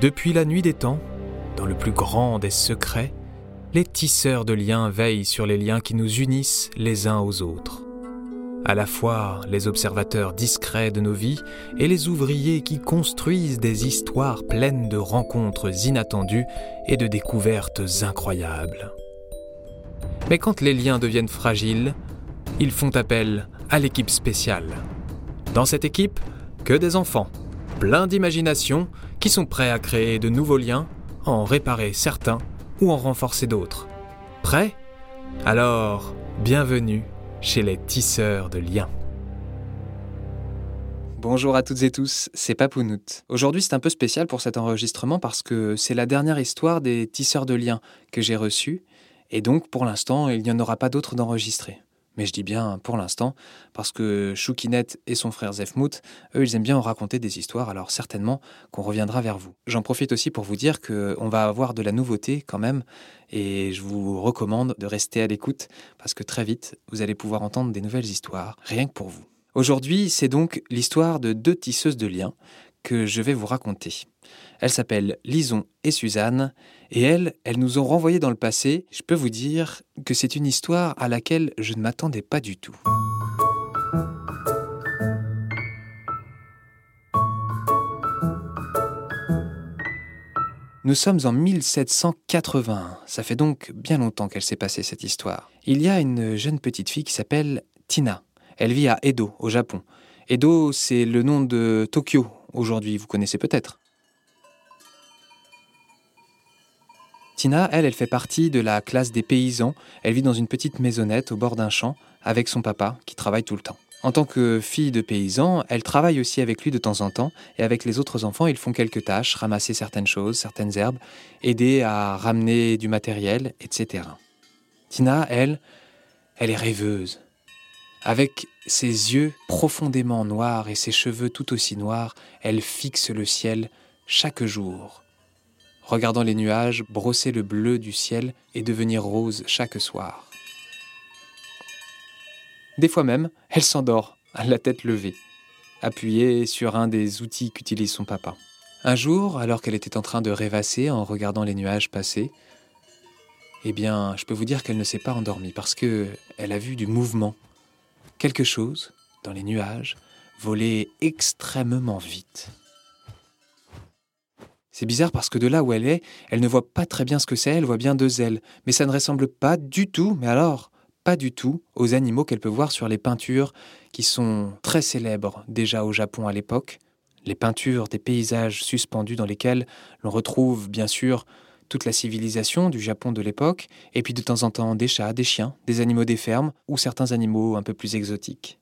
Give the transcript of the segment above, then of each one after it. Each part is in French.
Depuis la nuit des temps, dans le plus grand des secrets, les tisseurs de liens veillent sur les liens qui nous unissent les uns aux autres. À la fois les observateurs discrets de nos vies et les ouvriers qui construisent des histoires pleines de rencontres inattendues et de découvertes incroyables. Mais quand les liens deviennent fragiles, ils font appel à l'équipe spéciale. Dans cette équipe, que des enfants, pleins d'imagination, qui sont prêts à créer de nouveaux liens, en réparer certains ou en renforcer d'autres. Prêts? Alors, bienvenue chez les tisseurs de liens. Bonjour à toutes et tous, c'est Papounout. Aujourd'hui c'est un peu spécial pour cet enregistrement parce que c'est la dernière histoire des tisseurs de liens que j'ai reçue et donc pour l'instant il n'y en aura pas d'autres d'enregistrés. Mais je dis bien pour l'instant, parce que Choukinette et son frère Zefmout, eux, ils aiment bien en raconter des histoires, alors certainement qu'on reviendra vers vous. J'en profite aussi pour vous dire qu'on va avoir de la nouveauté quand même, et je vous recommande de rester à l'écoute, parce que très vite, vous allez pouvoir entendre des nouvelles histoires, rien que pour vous. Aujourd'hui, c'est donc l'histoire de deux tisseuses de liens que je vais vous raconter. Elles s'appellent Lison et Suzanne, et elles, elles nous ont renvoyés dans le passé. Je peux vous dire que c'est une histoire à laquelle je ne m'attendais pas du tout. Nous sommes en 1781, ça fait donc bien longtemps qu'elle s'est passée cette histoire. Il y a une jeune petite fille qui s'appelle Tina. Elle vit à Edo, au Japon. Edo, c'est le nom de Tokyo aujourd'hui, vous connaissez peut-être. Tina, elle, elle fait partie de la classe des paysans. Elle vit dans une petite maisonnette au bord d'un champ avec son papa qui travaille tout le temps. En tant que fille de paysan, elle travaille aussi avec lui de temps en temps et avec les autres enfants, ils font quelques tâches, ramasser certaines choses, certaines herbes, aider à ramener du matériel, etc. Tina, elle, elle est rêveuse. Avec ses yeux profondément noirs et ses cheveux tout aussi noirs, elle fixe le ciel chaque jour regardant les nuages brosser le bleu du ciel et devenir rose chaque soir. Des fois même, elle s'endort, la tête levée, appuyée sur un des outils qu'utilise son papa. Un jour, alors qu'elle était en train de rêvasser en regardant les nuages passer, eh bien, je peux vous dire qu'elle ne s'est pas endormie parce que elle a vu du mouvement. Quelque chose, dans les nuages, voler extrêmement vite. C'est bizarre parce que de là où elle est, elle ne voit pas très bien ce que c'est, elle voit bien deux ailes, mais ça ne ressemble pas du tout, mais alors, pas du tout, aux animaux qu'elle peut voir sur les peintures qui sont très célèbres déjà au Japon à l'époque, les peintures des paysages suspendus dans lesquels l'on retrouve bien sûr toute la civilisation du Japon de l'époque, et puis de temps en temps des chats, des chiens, des animaux des fermes, ou certains animaux un peu plus exotiques.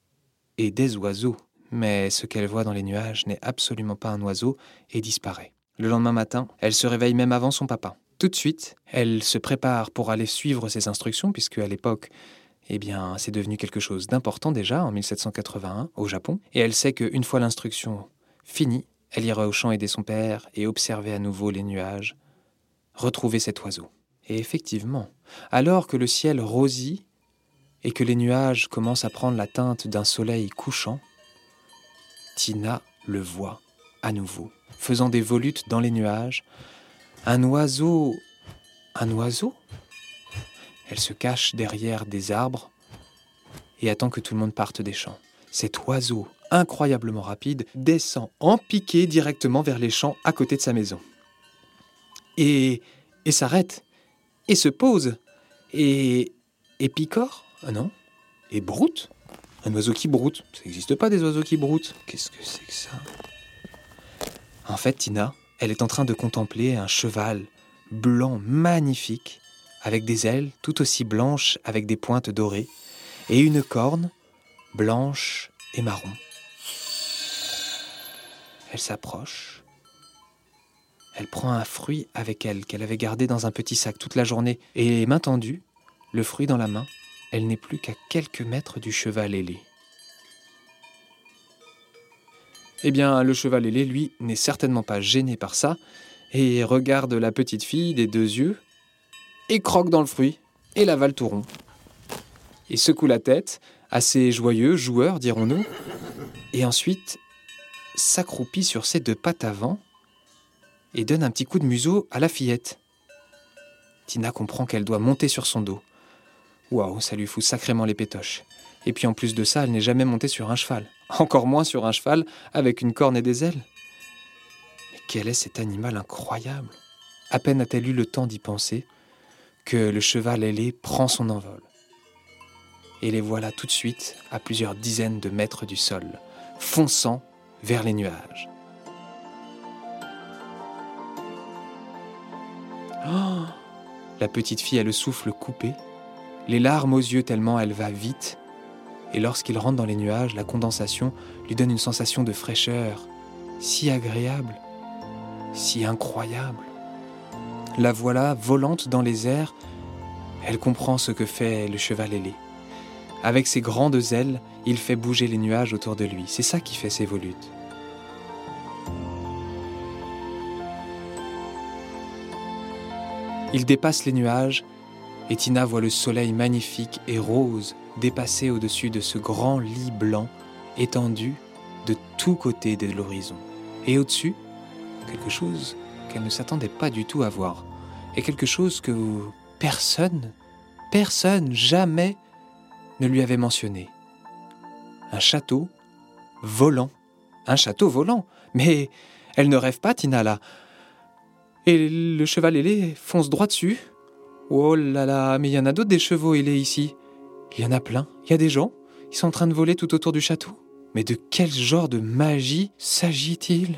Et des oiseaux. Mais ce qu'elle voit dans les nuages n'est absolument pas un oiseau et disparaît. Le lendemain matin, elle se réveille même avant son papa. Tout de suite, elle se prépare pour aller suivre ses instructions, puisque à l'époque, eh bien, c'est devenu quelque chose d'important déjà, en 1781, au Japon, et elle sait qu'une fois l'instruction finie, elle ira au champ aider son père et observer à nouveau les nuages, retrouver cet oiseau. Et effectivement, alors que le ciel rosit et que les nuages commencent à prendre la teinte d'un soleil couchant, Tina le voit à nouveau faisant des volutes dans les nuages. Un oiseau. Un oiseau? Elle se cache derrière des arbres et attend que tout le monde parte des champs. Cet oiseau, incroyablement rapide, descend en piqué directement vers les champs à côté de sa maison. Et. et s'arrête. Et se pose. Et. et picore Ah non Et broute Un oiseau qui broute Ça n'existe pas des oiseaux qui broutent. Qu'est-ce que c'est que ça? En fait, Tina, elle est en train de contempler un cheval blanc magnifique, avec des ailes tout aussi blanches avec des pointes dorées, et une corne blanche et marron. Elle s'approche. Elle prend un fruit avec elle qu'elle avait gardé dans un petit sac toute la journée, et main tendue, le fruit dans la main, elle n'est plus qu'à quelques mètres du cheval ailé. Eh bien, le cheval ailé, lui, n'est certainement pas gêné par ça, et regarde la petite fille des deux yeux, et croque dans le fruit, et l'avale tout rond. Il secoue la tête, assez joyeux, joueur, dirons-nous, et ensuite s'accroupit sur ses deux pattes avant, et donne un petit coup de museau à la fillette. Tina comprend qu'elle doit monter sur son dos. Waouh, ça lui fout sacrément les pétoches. Et puis en plus de ça, elle n'est jamais montée sur un cheval. Encore moins sur un cheval avec une corne et des ailes. Mais quel est cet animal incroyable? À peine a-t-elle eu le temps d'y penser que le cheval ailé prend son envol. Et les voilà tout de suite à plusieurs dizaines de mètres du sol, fonçant vers les nuages. La petite fille a le souffle coupé, les larmes aux yeux tellement elle va vite, et lorsqu'il rentre dans les nuages, la condensation lui donne une sensation de fraîcheur si agréable, si incroyable. La voilà volante dans les airs, elle comprend ce que fait le cheval ailé. Avec ses grandes ailes, il fait bouger les nuages autour de lui, c'est ça qui fait ses volutes. Il dépasse les nuages et Tina voit le soleil magnifique et rose dépasser au-dessus de ce grand lit blanc étendu de tous côtés de l'horizon. Et au-dessus, quelque chose qu'elle ne s'attendait pas du tout à voir. Et quelque chose que personne, personne, jamais ne lui avait mentionné. Un château volant. Un château volant. Mais elle ne rêve pas, Tina, là. Et le cheval ailé fonce droit dessus. Oh là là, mais il y en a d'autres des chevaux ailés ici. Il y en a plein. Il y a des gens. Ils sont en train de voler tout autour du château. Mais de quel genre de magie s'agit-il?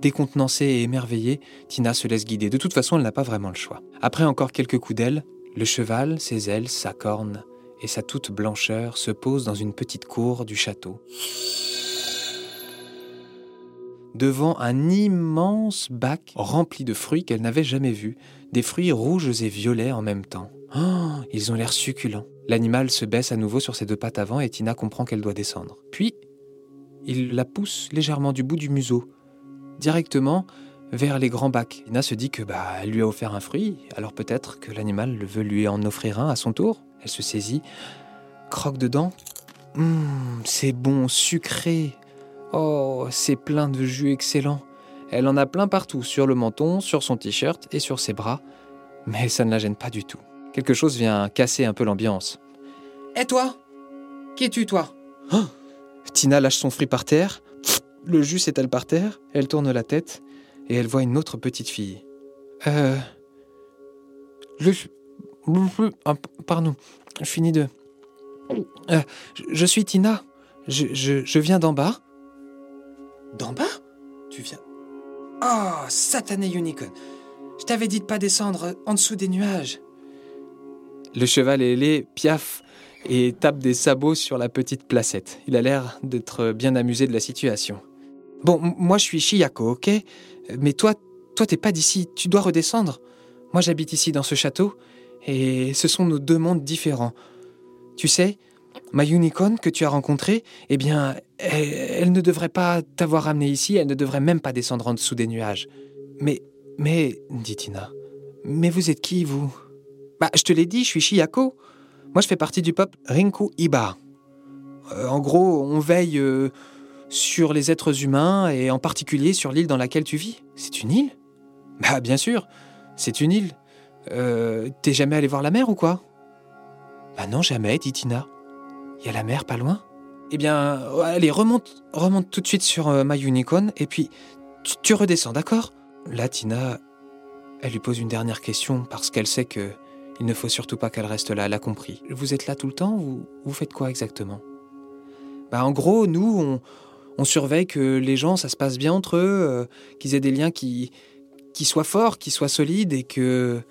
Décontenancée et émerveillée, Tina se laisse guider. De toute façon, elle n'a pas vraiment le choix. Après encore quelques coups d'aile, le cheval, ses ailes, sa corne et sa toute blancheur se posent dans une petite cour du château devant un immense bac rempli de fruits qu'elle n'avait jamais vus, des fruits rouges et violets en même temps. Oh, ils ont l'air succulents. L'animal se baisse à nouveau sur ses deux pattes avant et Tina comprend qu'elle doit descendre. Puis, il la pousse légèrement du bout du museau, directement vers les grands bacs. Tina se dit que bah elle lui a offert un fruit, alors peut-être que l'animal veut lui en offrir un à son tour. Elle se saisit, croque dedans. Hum, c'est bon, sucré, Oh, c'est plein de jus excellent. Elle en a plein partout, sur le menton, sur son t-shirt et sur ses bras. Mais ça ne la gêne pas du tout. Quelque chose vient casser un peu l'ambiance. Et toi? Qui es-tu, toi? Oh Tina lâche son fruit par terre. Le jus s'étale par terre. Elle tourne la tête et elle voit une autre petite fille. Euh. Je. Ah, pardon, je finis de. Euh, je suis Tina. Je, je, je viens d'en bas. D'en bas? Tu viens. Oh, satané unicorn Je t'avais dit de pas descendre en dessous des nuages. Le cheval ailé piaffe et tape des sabots sur la petite placette. Il a l'air d'être bien amusé de la situation. Bon, moi je suis Chiyako, ok? Mais toi, toi t'es pas d'ici, tu dois redescendre. Moi j'habite ici dans ce château, et ce sont nos deux mondes différents. Tu sais, Ma unicorn que tu as rencontrée, eh bien, elle, ne devrait pas t'avoir amené ici, elle ne devrait même pas descendre en dessous des nuages. Mais, mais, dit Tina, mais vous êtes qui, vous? Bah, je te l'ai dit, je suis Shiyako. Moi, je fais partie du peuple Rinku Iba. Euh, en gros, on veille euh, sur les êtres humains et en particulier sur l'île dans laquelle tu vis. C'est une île? Bah, bien sûr, c'est une île. Euh, T'es jamais allé voir la mer ou quoi? Bah non, jamais, dit Tina. Il y a la mer pas loin. Eh bien, allez, remonte, remonte tout de suite sur euh, My Unicorn et puis tu, redescends, d'accord? Là, Tina, elle lui pose une dernière question parce qu'elle sait que il ne faut surtout pas qu'elle reste là, elle a compris. Vous êtes là tout le temps? Ou vous faites quoi exactement? Bah en gros, nous, on, surveille que les gens, ça se passe bien entre eux, euh, qu'ils aient des liens qui, qui soient forts, qui soient solides et que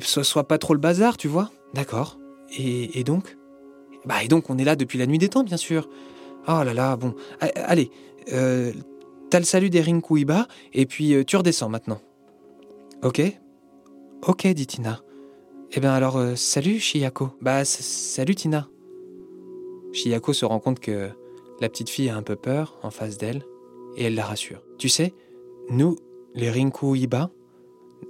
ce soit pas trop le bazar, tu vois? D'accord. et donc? Bah, et donc, on est là depuis la nuit des temps, bien sûr. Oh là là, bon. Allez, euh, t'as le salut des Rinkuiba, et puis euh, tu redescends maintenant. Ok Ok, dit Tina. Eh bien alors, euh, salut Shiyako. Bah, salut Tina. Shiyako se rend compte que la petite fille a un peu peur en face d'elle, et elle la rassure. Tu sais, nous, les Rinkuiba,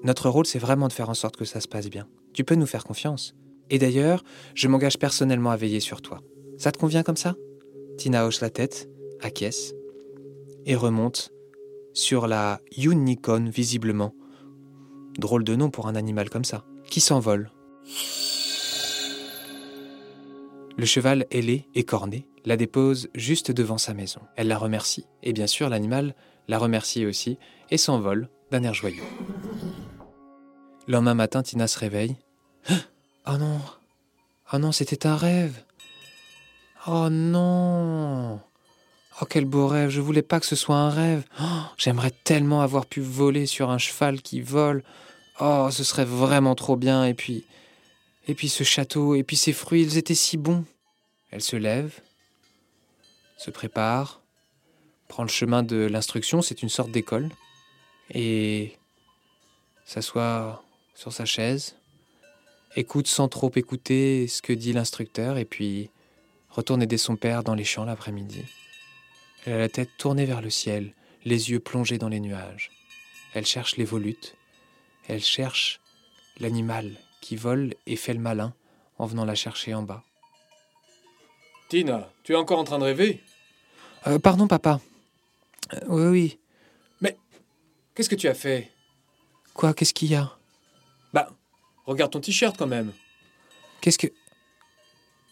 notre rôle c'est vraiment de faire en sorte que ça se passe bien. Tu peux nous faire confiance. Et d'ailleurs, je m'engage personnellement à veiller sur toi. Ça te convient comme ça? Tina hoche la tête, acquiesce, et remonte sur la unicorn visiblement. Drôle de nom pour un animal comme ça, qui s'envole. Le cheval ailé et corné la dépose juste devant sa maison. Elle la remercie, et bien sûr l'animal la remercie aussi, et s'envole d'un air joyeux. Le lendemain matin, Tina se réveille. Oh non Oh non, c'était un rêve Oh non Oh quel beau rêve, je voulais pas que ce soit un rêve. Oh, J'aimerais tellement avoir pu voler sur un cheval qui vole. Oh, ce serait vraiment trop bien. Et puis, et puis ce château, et puis ces fruits, ils étaient si bons. Elle se lève, se prépare, prend le chemin de l'instruction, c'est une sorte d'école, et s'assoit sur sa chaise, écoute sans trop écouter ce que dit l'instructeur, et puis retourne aider son père dans les champs l'après-midi. Elle a la tête tournée vers le ciel, les yeux plongés dans les nuages. Elle cherche les volutes, elle cherche l'animal qui vole et fait le malin en venant la chercher en bas. Tina, tu es encore en train de rêver? Euh, pardon, papa. Euh, oui, oui. Qu'est-ce que tu as fait? Quoi, qu'est-ce qu'il y a? Regarde ton t-shirt quand même. Qu'est-ce que.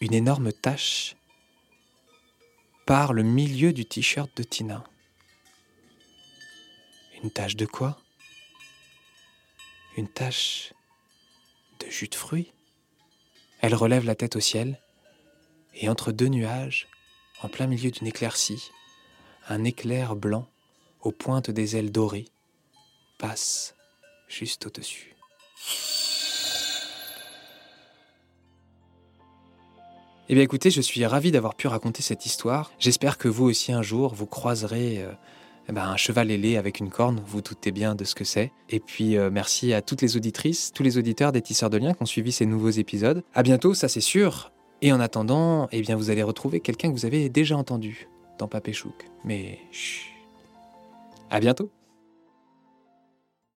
Une énorme tache par le milieu du t-shirt de Tina. Une tache de quoi? Une tache de jus de fruits Elle relève la tête au ciel, et entre deux nuages, en plein milieu d'une éclaircie, un éclair blanc aux pointes des ailes dorées passe juste au-dessus. Eh bien écoutez, je suis ravi d'avoir pu raconter cette histoire. J'espère que vous aussi un jour, vous croiserez euh, eh ben, un cheval ailé avec une corne, vous doutez bien de ce que c'est. Et puis euh, merci à toutes les auditrices, tous les auditeurs des Tisseurs de Liens qui ont suivi ces nouveaux épisodes. À bientôt, ça c'est sûr. Et en attendant, eh bien vous allez retrouver quelqu'un que vous avez déjà entendu dans Papéchouk. Mais chut. À bientôt